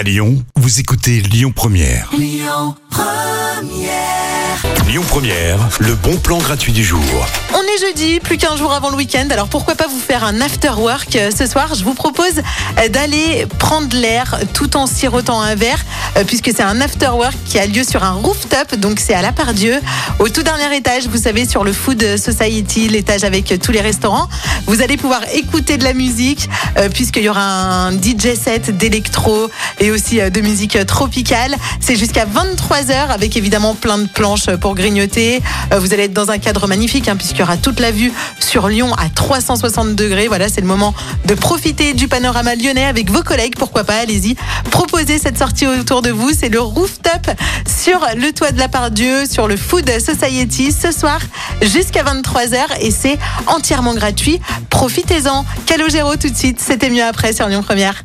À Lyon, vous écoutez Lyon Première. Lyon Première. Lyon Première, le bon plan gratuit du jour. On est jeudi, plus qu'un jour avant le week-end, alors pourquoi pas vous faire un after work euh, ce soir? Je vous propose euh, d'aller prendre l'air tout en sirotant un verre, euh, puisque c'est un after work qui a lieu sur un rooftop, donc c'est à la Pardieu, au tout dernier étage, vous savez, sur le Food Society, l'étage avec tous les restaurants. Vous allez pouvoir écouter de la musique, puisqu'il y aura un DJ set d'électro et aussi euh, de musique tropicale. C'est jusqu'à 23h avec évidemment plein de planches pour grignoter. Euh, Vous allez être dans un cadre magnifique, hein, puisqu'il y aura toute la vue sur Lyon à 360 degrés. Voilà, c'est le moment de profiter du panorama lyonnais avec vos collègues. Pourquoi pas, allez-y. Proposez cette sortie autour de vous. C'est le rooftop sur le toit de la Pardieu, sur le Food Society ce soir jusqu'à 23h et c'est entièrement gratuit. Profitez-en. Calogero tout de suite. C'était mieux après sur Lyon Première.